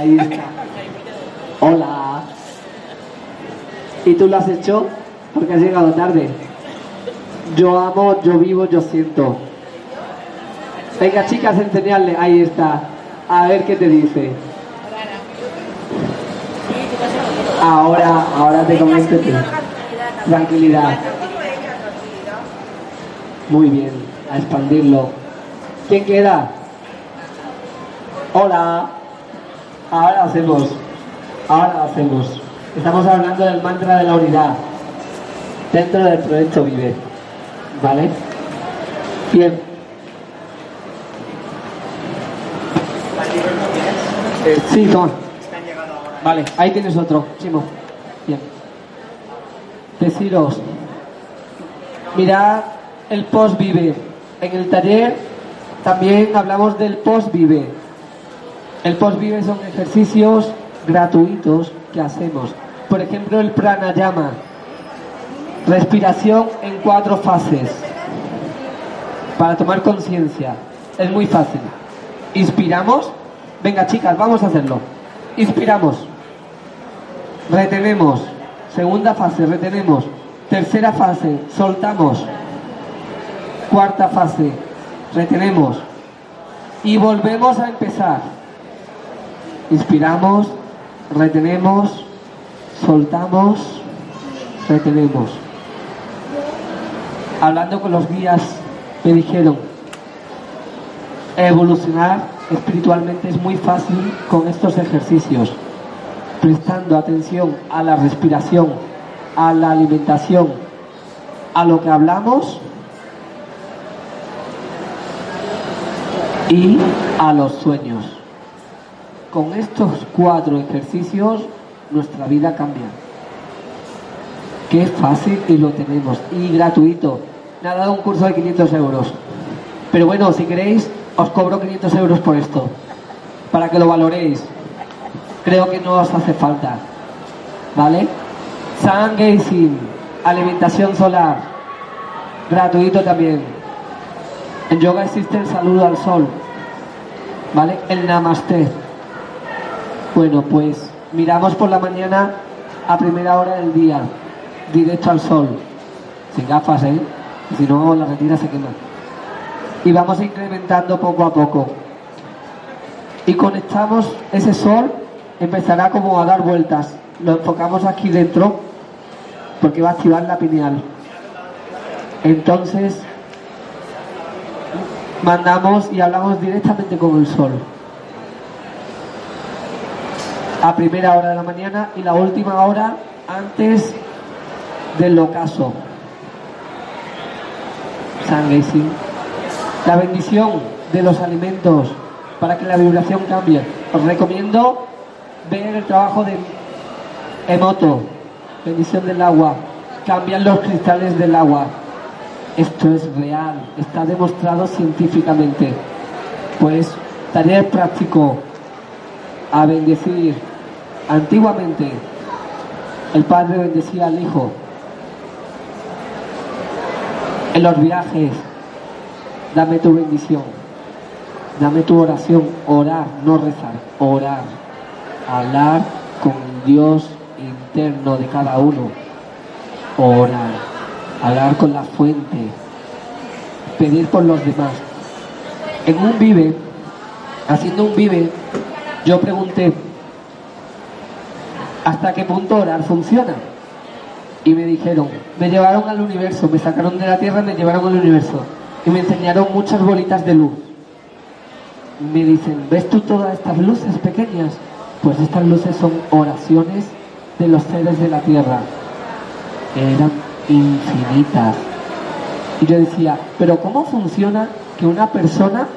Ahí está. Hola. ¿Y tú lo has hecho? Porque has llegado tarde. Yo amo, yo vivo, yo siento. Venga, chicas, enseñarle. Ahí está. A ver qué te dice. Ahora, ahora te comento. Tranquilidad. Muy bien, a expandirlo. ¿Quién queda? Hola. Ahora hacemos. Ahora hacemos. Estamos hablando del mantra de la unidad dentro del proyecto Vive. ¿Vale? Bien. Sí, toma. Vale, ahí tienes otro, Chimo. Bien. Deciros, mirad el post vive. En el taller también hablamos del post vive. El post vive son ejercicios gratuitos que hacemos. Por ejemplo, el pranayama. Respiración en cuatro fases. Para tomar conciencia. Es muy fácil. Inspiramos. Venga, chicas, vamos a hacerlo. Inspiramos. Retenemos. Segunda fase, retenemos. Tercera fase, soltamos. Cuarta fase, retenemos. Y volvemos a empezar. Inspiramos, retenemos, soltamos, retenemos. Hablando con los guías, me dijeron, evolucionar espiritualmente es muy fácil con estos ejercicios prestando atención a la respiración, a la alimentación, a lo que hablamos y a los sueños. Con estos cuatro ejercicios nuestra vida cambia. Qué fácil y lo tenemos. Y gratuito. Me ha dado un curso de 500 euros. Pero bueno, si queréis, os cobro 500 euros por esto. Para que lo valoréis creo que no os hace falta. ¿Vale? Sun Gazing, alimentación solar, gratuito también. En yoga existe el saludo al sol, ¿vale? El namaste. Bueno, pues miramos por la mañana a primera hora del día, directo al sol, sin gafas, ¿eh? Si no, la retina se quema. Y vamos incrementando poco a poco. Y conectamos ese sol empezará como a dar vueltas. Lo enfocamos aquí dentro porque va a activar la pineal. Entonces, mandamos y hablamos directamente con el sol. A primera hora de la mañana y la última hora antes del ocaso. Sangre La bendición de los alimentos para que la vibración cambie. Os recomiendo ver el trabajo de Emoto, bendición del agua, cambian los cristales del agua. Esto es real, está demostrado científicamente. Pues taller práctico a bendecir. Antiguamente el padre bendecía al hijo. En los viajes, dame tu bendición, dame tu oración, orar, no rezar, orar hablar con Dios interno de cada uno, orar, hablar con la fuente, pedir por los demás. En un vive, haciendo un vive, yo pregunté, ¿hasta qué punto orar funciona? Y me dijeron, me llevaron al universo, me sacaron de la tierra me llevaron al universo. Y me enseñaron muchas bolitas de luz. Me dicen, ¿ves tú todas estas luces pequeñas? Pues estas luces son oraciones de los seres de la tierra. Eran infinitas. Y yo decía, pero ¿cómo funciona que una persona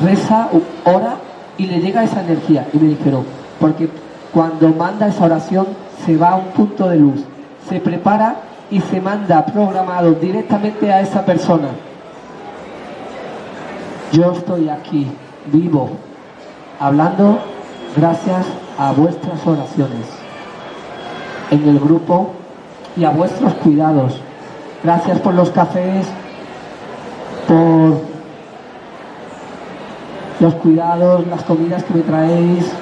reza, ora y le llega esa energía? Y me dijeron, porque cuando manda esa oración se va a un punto de luz, se prepara y se manda programado directamente a esa persona. Yo estoy aquí, vivo, hablando gracias a vuestras oraciones en el grupo y a vuestros cuidados. Gracias por los cafés, por los cuidados, las comidas que me traéis,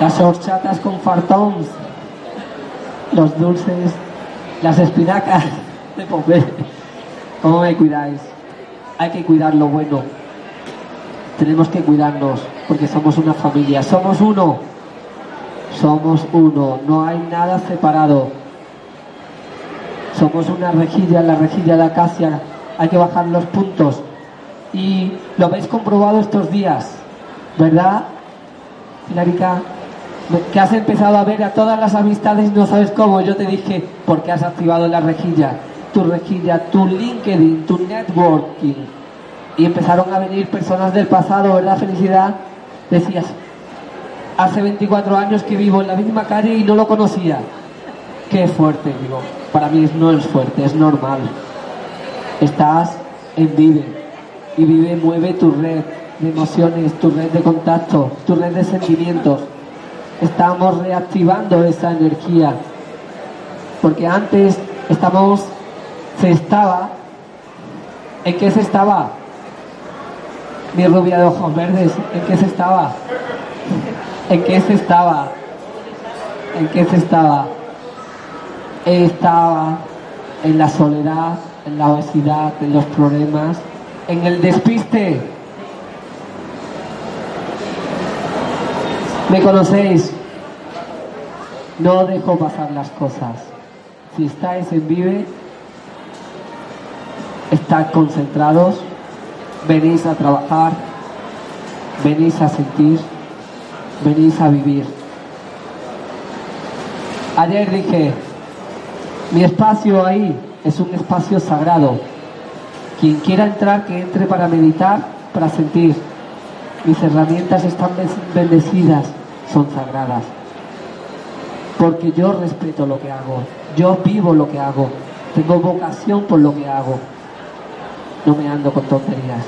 las horchatas con fartons, los dulces, las espinacas de Popeye. ¿Cómo me cuidáis? Hay que cuidar lo bueno. Tenemos que cuidarnos porque somos una familia, somos uno. Somos uno, no hay nada separado. Somos una rejilla, la rejilla de acacia. Hay que bajar los puntos. Y lo habéis comprobado estos días, ¿verdad? Hilarica, que has empezado a ver a todas las amistades no sabes cómo. Yo te dije, porque has activado la rejilla, tu rejilla, tu LinkedIn, tu networking. Y empezaron a venir personas del pasado, ¿verdad? Felicidad. Decías, hace 24 años que vivo en la misma calle y no lo conocía. Qué fuerte, digo. Para mí no es fuerte, es normal. Estás en Vive. Y Vive mueve tu red de emociones, tu red de contacto, tu red de sentimientos. Estamos reactivando esa energía. Porque antes estamos, se estaba, ¿en qué se estaba? Mi rubia de ojos verdes, ¿en qué se estaba? ¿En qué se estaba? ¿En qué se estaba? Estaba en la soledad, en la obesidad, en los problemas, en el despiste. ¿Me conocéis? No dejo pasar las cosas. Si estáis en vive, estad concentrados, venís a trabajar, venís a sentir venís a vivir. Ayer dije, mi espacio ahí es un espacio sagrado. Quien quiera entrar, que entre para meditar, para sentir. Mis herramientas están bendecidas, son sagradas. Porque yo respeto lo que hago, yo vivo lo que hago, tengo vocación por lo que hago. No me ando con tonterías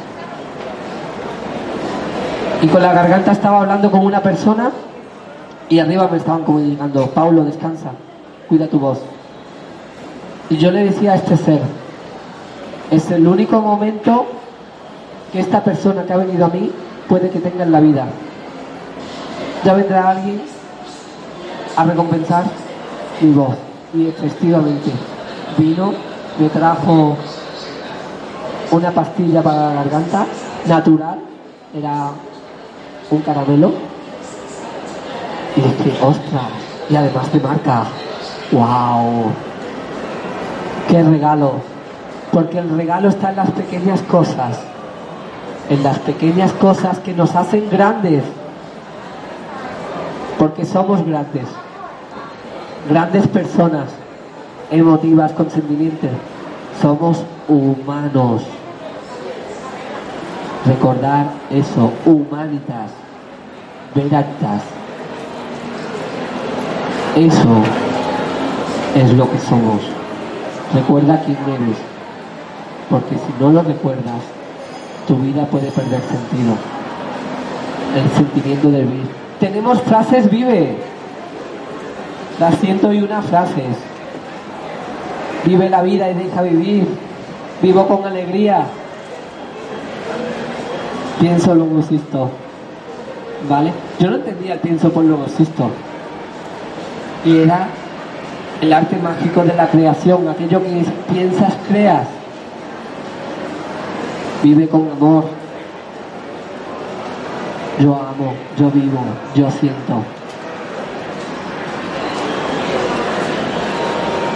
y con la garganta estaba hablando con una persona y arriba me estaban comunicando, Paulo, descansa, cuida tu voz. Y yo le decía a este ser, es el único momento que esta persona que ha venido a mí puede que tenga en la vida. Ya vendrá alguien a recompensar mi voz. Y efectivamente, vino, me trajo una pastilla para la garganta natural, era un caramelo. Y dije, ostras, y además de marca, wow, qué regalo, porque el regalo está en las pequeñas cosas, en las pequeñas cosas que nos hacen grandes, porque somos grandes, grandes personas, emotivas, con sentimientos, somos humanos. Recordar eso, humanitas, veritas. Eso es lo que somos. Recuerda quién eres, porque si no lo recuerdas, tu vida puede perder sentido. El sentimiento de vivir. Tenemos frases vive. Las ciento y una frases. Vive la vida y deja vivir. Vivo con alegría pienso luego existo. ¿Vale? Yo no entendía pienso por luego existo. Y era el arte mágico de la creación, aquello que piensas, creas. Vive con amor. Yo amo, yo vivo, yo siento.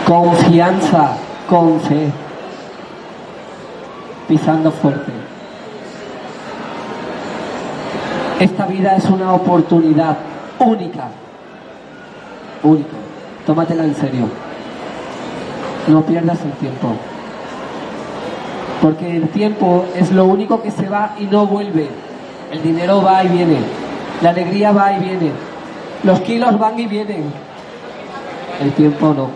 Confianza, con fe. Pisando fuerte. Esta vida es una oportunidad única. Única. Tómatela en serio. No pierdas el tiempo. Porque el tiempo es lo único que se va y no vuelve. El dinero va y viene. La alegría va y viene. Los kilos van y vienen. El tiempo no.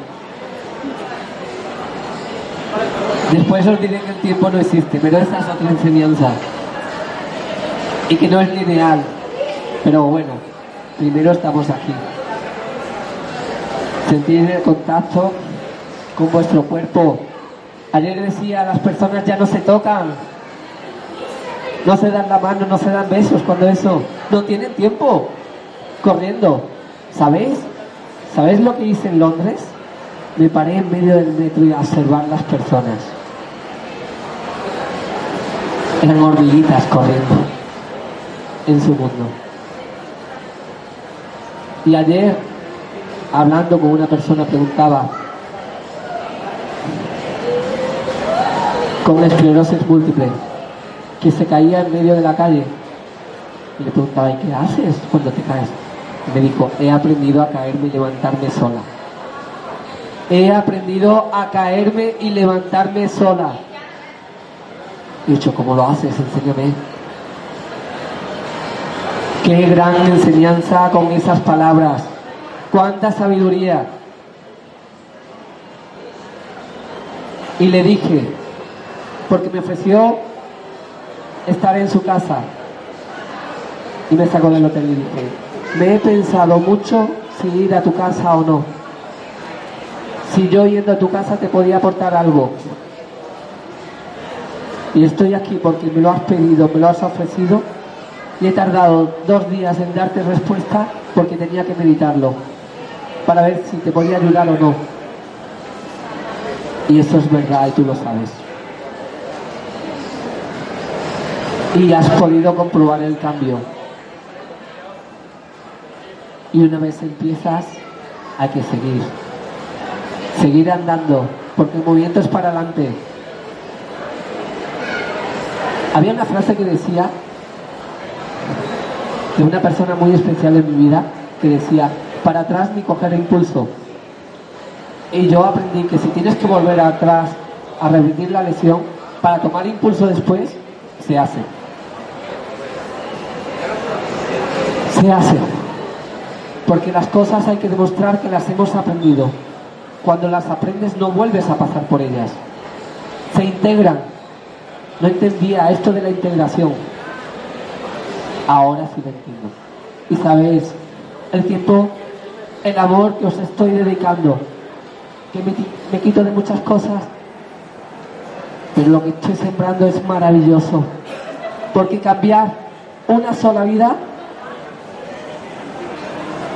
Después os diré que el tiempo no existe, pero esa es otra enseñanza y que no es lineal. Pero bueno, primero estamos aquí. Sentir el contacto con vuestro cuerpo. Ayer decía, las personas ya no se tocan, no se dan la mano, no se dan besos cuando eso, no tienen tiempo corriendo. ¿Sabéis? ¿Sabéis lo que hice en Londres? Me paré en medio del metro y a observar las personas. Eran hormiguitas corriendo en su mundo. Y ayer, hablando con una persona, preguntaba, con esclerosis múltiple, que se caía en medio de la calle. Y le preguntaba, ¿y qué haces cuando te caes? me dijo, he aprendido a caerme y levantarme sola. He aprendido a caerme y levantarme sola. He dicho, ¿cómo lo haces? Enséñame. Qué gran enseñanza con esas palabras. Cuánta sabiduría. Y le dije, porque me ofreció estar en su casa. Y me sacó del hotel y dije, me he pensado mucho si ir a tu casa o no. Si yo yendo a tu casa te podía aportar algo. Y estoy aquí porque me lo has pedido, me lo has ofrecido. Y he tardado dos días en darte respuesta porque tenía que meditarlo. Para ver si te podía ayudar o no. Y eso es verdad y tú lo sabes. Y has podido comprobar el cambio. Y una vez empiezas, hay que seguir. Seguir andando, porque el movimiento es para adelante. Había una frase que decía, de una persona muy especial en mi vida, que decía, para atrás ni coger impulso. Y yo aprendí que si tienes que volver atrás a repetir la lesión, para tomar impulso después, se hace. Hace. Porque las cosas hay que demostrar que las hemos aprendido. Cuando las aprendes no vuelves a pasar por ellas. Se integran. No entendía esto de la integración. Ahora sí lo entiendo. Y sabéis, el tiempo, el amor que os estoy dedicando, que me quito de muchas cosas, pero lo que estoy sembrando es maravilloso. Porque cambiar una sola vida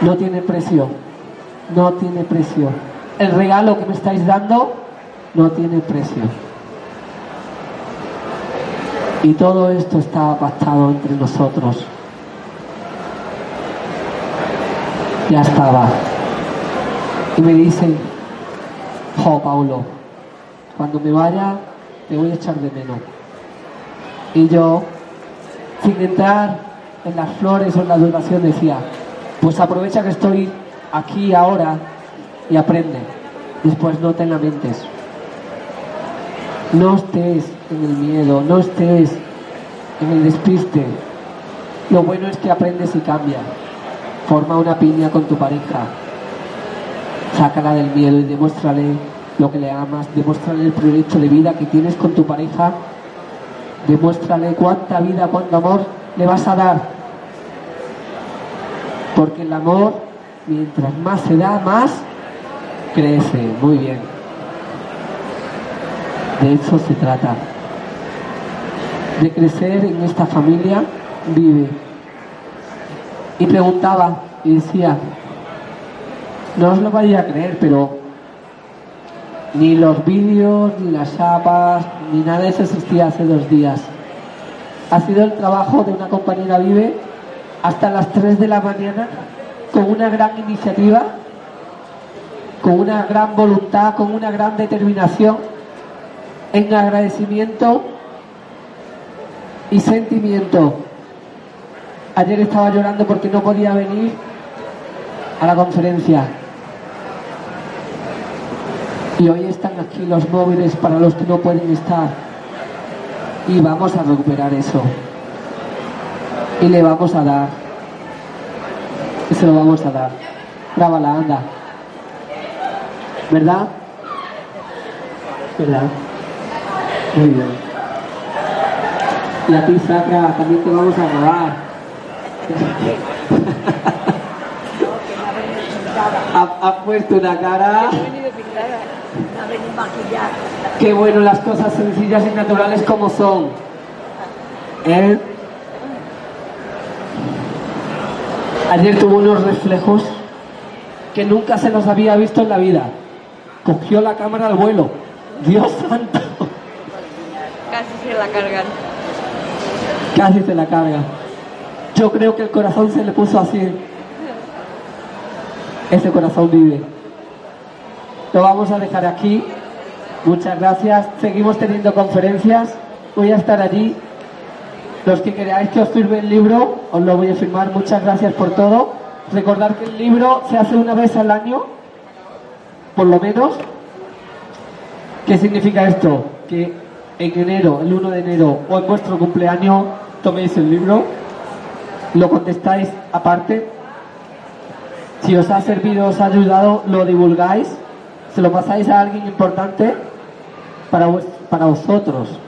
no tiene precio, no tiene precio. El regalo que me estáis dando no tiene precio. Y todo esto está pactado entre nosotros. Ya estaba. Y me dicen, oh Paulo, cuando me vaya te voy a echar de menos. Y yo, sin entrar en las flores o en la duración, decía, pues aprovecha que estoy aquí ahora y aprende. Después no te lamentes. No estés en el miedo, no estés en el despiste. Lo bueno es que aprendes y cambias. Forma una piña con tu pareja. Sácala del miedo y demuéstrale lo que le amas. Demuéstrale el proyecto de vida que tienes con tu pareja. Demuéstrale cuánta vida, cuánto amor le vas a dar porque el amor, mientras más se da, más crece. Muy bien. De eso se trata. De crecer en esta familia, vive. Y preguntaba y decía, no os lo vaya a creer, pero ni los vídeos, ni las chapas, ni nada de eso existía hace dos días. Ha sido el trabajo de una compañera Vive hasta las 3 de la mañana con una gran iniciativa, con una gran voluntad, con una gran determinación, en agradecimiento y sentimiento. Ayer estaba llorando porque no podía venir a la conferencia. Y hoy están aquí los móviles para los que no pueden estar. Y vamos a recuperar eso y le vamos a dar. Y se lo vamos a dar. la anda. ¿Verdad? ¿Verdad? Muy bien. Y a ti, Sacra, también te vamos a grabar. ha, ha, puesto una cara. Qué bueno las cosas sencillas y naturales como son. ¿Eh? Ayer tuvo unos reflejos que nunca se los había visto en la vida. Cogió la cámara al vuelo. Dios santo. Casi se la cargan. Casi se la carga. Yo creo que el corazón se le puso así. Ese corazón vive. Lo vamos a dejar aquí. Muchas gracias. Seguimos teniendo conferencias. Voy a estar allí. Los que queráis que os firme el libro, os lo voy a firmar. Muchas gracias por todo. Recordar que el libro se hace una vez al año, por lo menos. ¿Qué significa esto? Que en enero, el 1 de enero o en vuestro cumpleaños, toméis el libro, lo contestáis aparte. Si os ha servido, os ha ayudado, lo divulgáis, se lo pasáis a alguien importante para, para vosotros.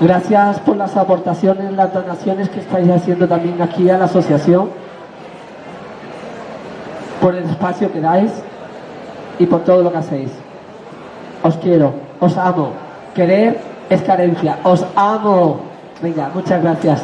Gracias por las aportaciones, las donaciones que estáis haciendo también aquí a la asociación, por el espacio que dais y por todo lo que hacéis. Os quiero, os amo. Querer es carencia. Os amo. Venga, muchas gracias.